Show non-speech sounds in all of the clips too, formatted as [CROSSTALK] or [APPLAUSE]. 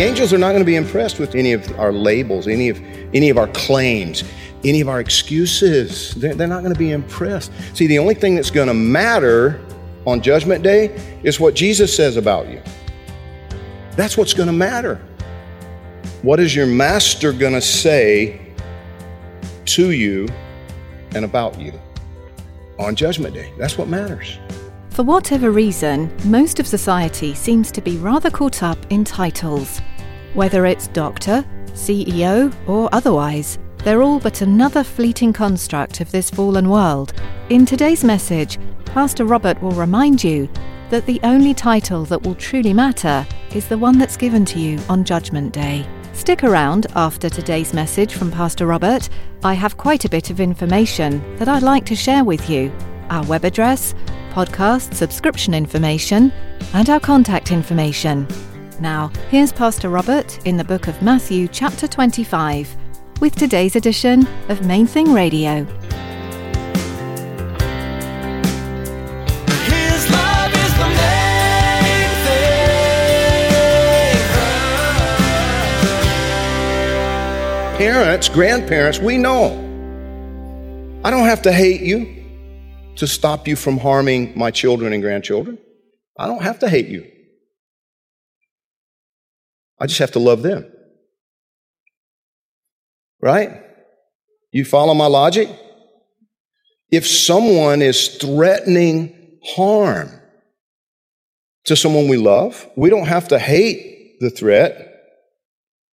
The angels are not going to be impressed with any of our labels, any of any of our claims, any of our excuses. They're, they're not going to be impressed. See, the only thing that's going to matter on Judgment Day is what Jesus says about you. That's what's going to matter. What is your master going to say to you and about you on Judgment Day? That's what matters. For whatever reason, most of society seems to be rather caught up in titles. Whether it's doctor, CEO, or otherwise, they're all but another fleeting construct of this fallen world. In today's message, Pastor Robert will remind you that the only title that will truly matter is the one that's given to you on Judgment Day. Stick around after today's message from Pastor Robert. I have quite a bit of information that I'd like to share with you our web address, podcast subscription information, and our contact information. Now, here's Pastor Robert in the book of Matthew, chapter 25, with today's edition of Main Thing Radio. His love is the main thing. Parents, grandparents, we know. I don't have to hate you to stop you from harming my children and grandchildren. I don't have to hate you. I just have to love them. Right? You follow my logic? If someone is threatening harm to someone we love, we don't have to hate the threat.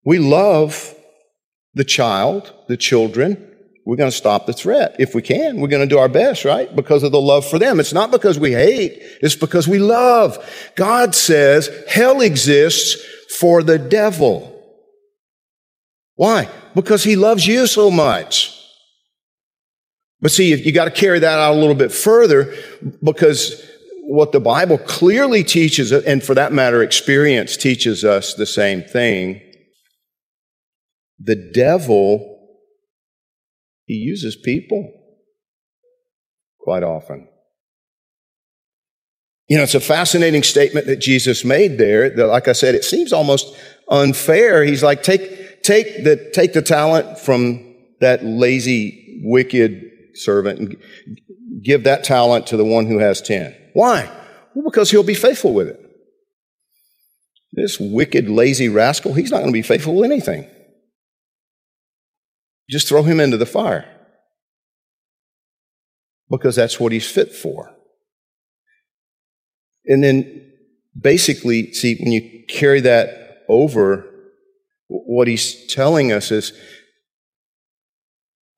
We love the child, the children. We're going to stop the threat if we can. We're going to do our best, right? Because of the love for them. It's not because we hate, it's because we love. God says hell exists for the devil. Why? Because he loves you so much. But see, you got to carry that out a little bit further because what the Bible clearly teaches, and for that matter, experience teaches us the same thing. The devil, he uses people quite often. You know, it's a fascinating statement that Jesus made there. That, like I said, it seems almost unfair. He's like, take, take the, take the talent from that lazy, wicked servant and give that talent to the one who has 10. Why? Well, because he'll be faithful with it. This wicked, lazy rascal, he's not going to be faithful with anything. Just throw him into the fire. Because that's what he's fit for. And then basically, see, when you carry that over, what he's telling us is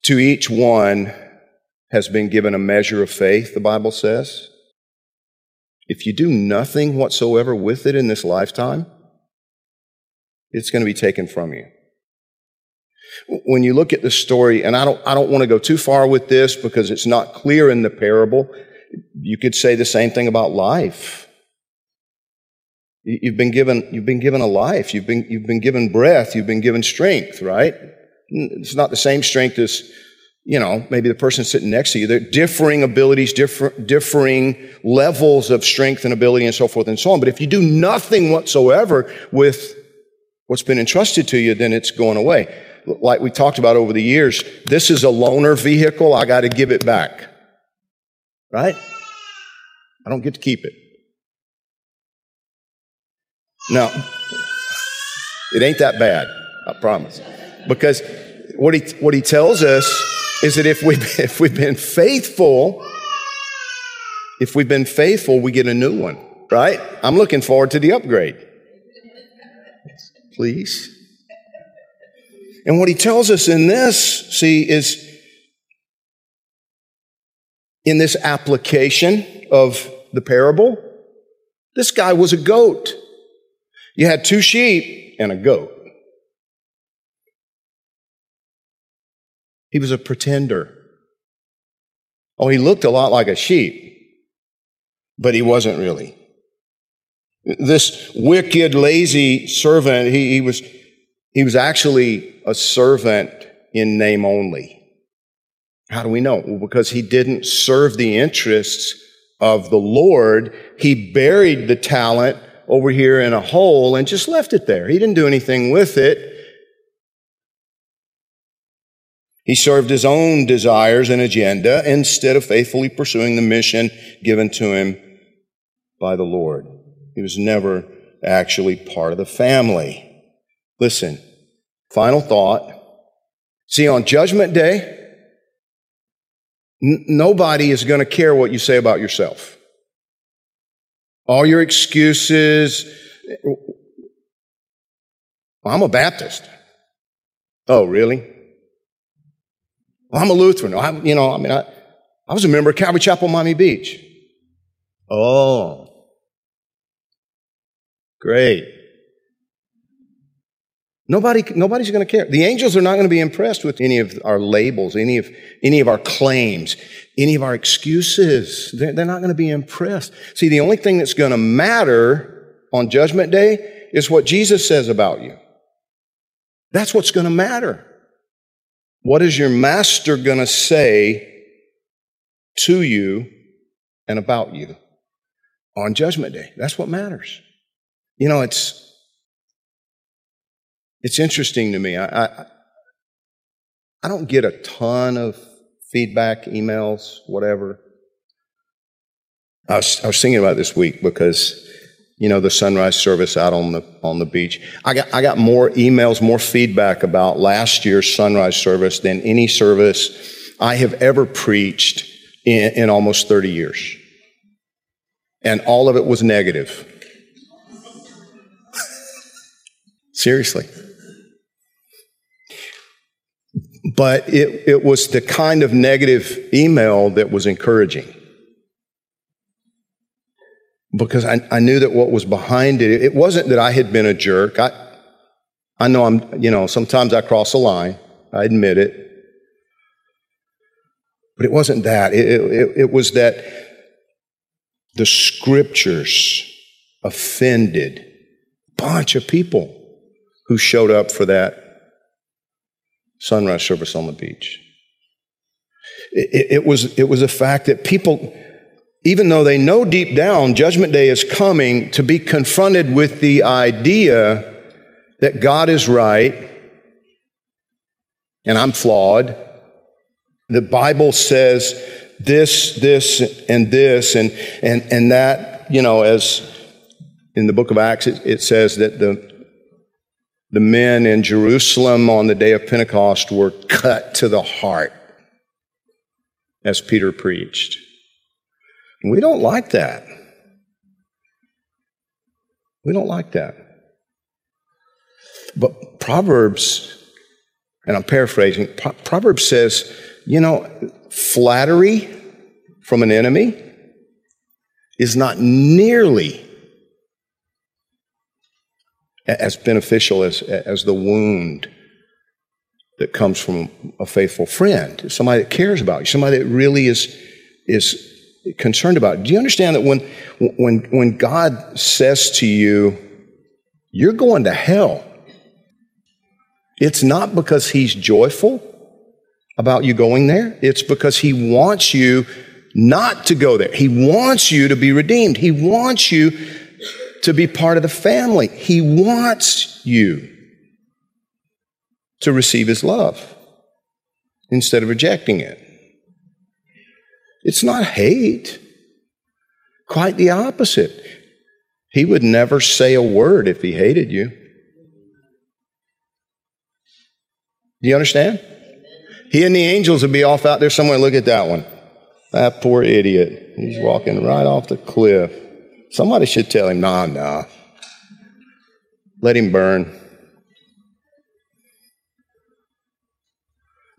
to each one has been given a measure of faith, the Bible says. If you do nothing whatsoever with it in this lifetime, it's going to be taken from you. When you look at the story, and I don't, I don't want to go too far with this because it's not clear in the parable. You could say the same thing about life. You've been given, you've been given a life. You've been, you've been given breath. You've been given strength, right? It's not the same strength as, you know, maybe the person sitting next to you. They're differing abilities, differing levels of strength and ability and so forth and so on. But if you do nothing whatsoever with what's been entrusted to you, then it's going away. Like we talked about over the years, this is a loaner vehicle. I got to give it back. Right? I don't get to keep it. Now, it ain't that bad, I promise. Because what he, what he tells us is that if, we, [LAUGHS] if we've been faithful, if we've been faithful, we get a new one, right? I'm looking forward to the upgrade. please. And what he tells us in this, see, is in this application of the parable, this guy was a goat. You had two sheep and a goat. He was a pretender. Oh, he looked a lot like a sheep, but he wasn't really. This wicked, lazy servant, he, he was, he was actually a servant in name only. How do we know? Well, because he didn't serve the interests of the Lord. He buried the talent over here in a hole and just left it there. He didn't do anything with it. He served his own desires and agenda instead of faithfully pursuing the mission given to him by the Lord. He was never actually part of the family. Listen, final thought. See, on Judgment Day, Nobody is going to care what you say about yourself. All your excuses. Eh, I'm a Baptist. Oh, really? Well, I'm a Lutheran. I'm, you know, I mean, I, I was a member of Calvary Chapel, Miami Beach. Oh, great. Nobody, nobody's going to care. The angels are not going to be impressed with any of our labels, any of, any of our claims, any of our excuses. They're, they're not going to be impressed. See, the only thing that's going to matter on Judgment Day is what Jesus says about you. That's what's going to matter. What is your master going to say to you and about you on Judgment Day? That's what matters. You know, it's, it's interesting to me. I, I, I don't get a ton of feedback, emails, whatever. I was, I was thinking about this week because, you know, the sunrise service out on the, on the beach. I got, I got more emails, more feedback about last year's sunrise service than any service I have ever preached in, in almost 30 years. And all of it was negative. [LAUGHS] Seriously. But it, it was the kind of negative email that was encouraging. Because I, I knew that what was behind it, it wasn't that I had been a jerk. I, I know I'm, you know, sometimes I cross a line. I admit it. But it wasn't that. It, it, it was that the scriptures offended a bunch of people who showed up for that sunrise service on the beach. It, it, was, it was a fact that people, even though they know deep down Judgment Day is coming, to be confronted with the idea that God is right and I'm flawed. The Bible says this, this, and this, and, and, and that, you know, as in the book of Acts, it, it says that the the men in Jerusalem on the day of Pentecost were cut to the heart as Peter preached. We don't like that. We don't like that. But Proverbs, and I'm paraphrasing, Proverbs says, you know, flattery from an enemy is not nearly as beneficial as, as the wound that comes from a faithful friend, somebody that cares about you, somebody that really is, is concerned about. You. Do you understand that when, when, when God says to you, you're going to hell, it's not because he's joyful about you going there. It's because he wants you not to go there. He wants you to be redeemed. He wants you to be part of the family. He wants you to receive His love instead of rejecting it. It's not hate, quite the opposite. He would never say a word if He hated you. Do you understand? He and the angels would be off out there somewhere. Look at that one. That poor idiot. He's walking right off the cliff. Somebody should tell him, nah, nah. Let him burn.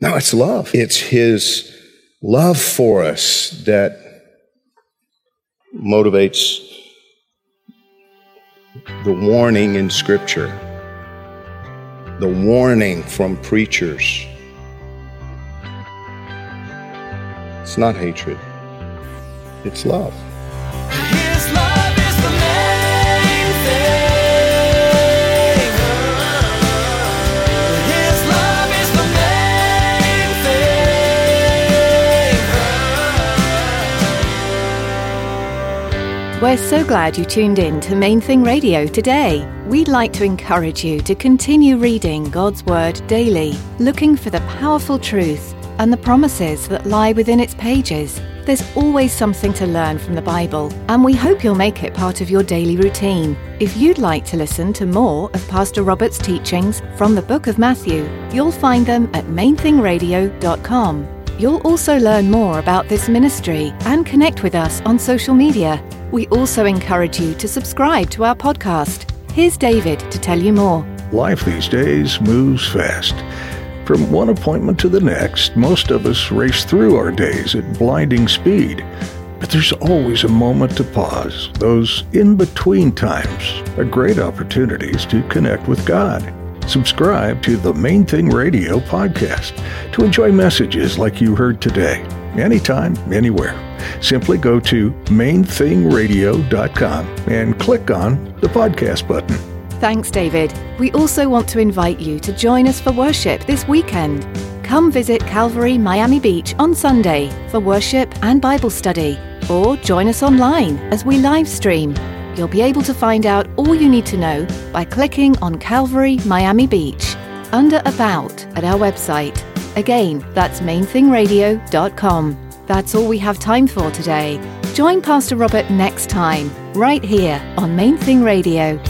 No, it's love. It's his love for us that motivates the warning in Scripture, the warning from preachers. It's not hatred, it's love. We're so glad you tuned in to Main Thing Radio today. We'd like to encourage you to continue reading God's Word daily, looking for the powerful truth and the promises that lie within its pages. There's always something to learn from the Bible, and we hope you'll make it part of your daily routine. If you'd like to listen to more of Pastor Robert's teachings from the book of Matthew, you'll find them at mainthingradio.com. You'll also learn more about this ministry and connect with us on social media. We also encourage you to subscribe to our podcast. Here's David to tell you more. Life these days moves fast. From one appointment to the next, most of us race through our days at blinding speed. But there's always a moment to pause. Those in between times are great opportunities to connect with God. Subscribe to the Main Thing Radio podcast to enjoy messages like you heard today, anytime, anywhere. Simply go to mainthingradio.com and click on the podcast button. Thanks, David. We also want to invite you to join us for worship this weekend. Come visit Calvary Miami Beach on Sunday for worship and Bible study, or join us online as we live stream. You'll be able to find out all you need to know by clicking on Calvary Miami Beach under About at our website. Again, that's mainthingradio.com. That's all we have time for today. Join Pastor Robert next time, right here on Main Thing Radio.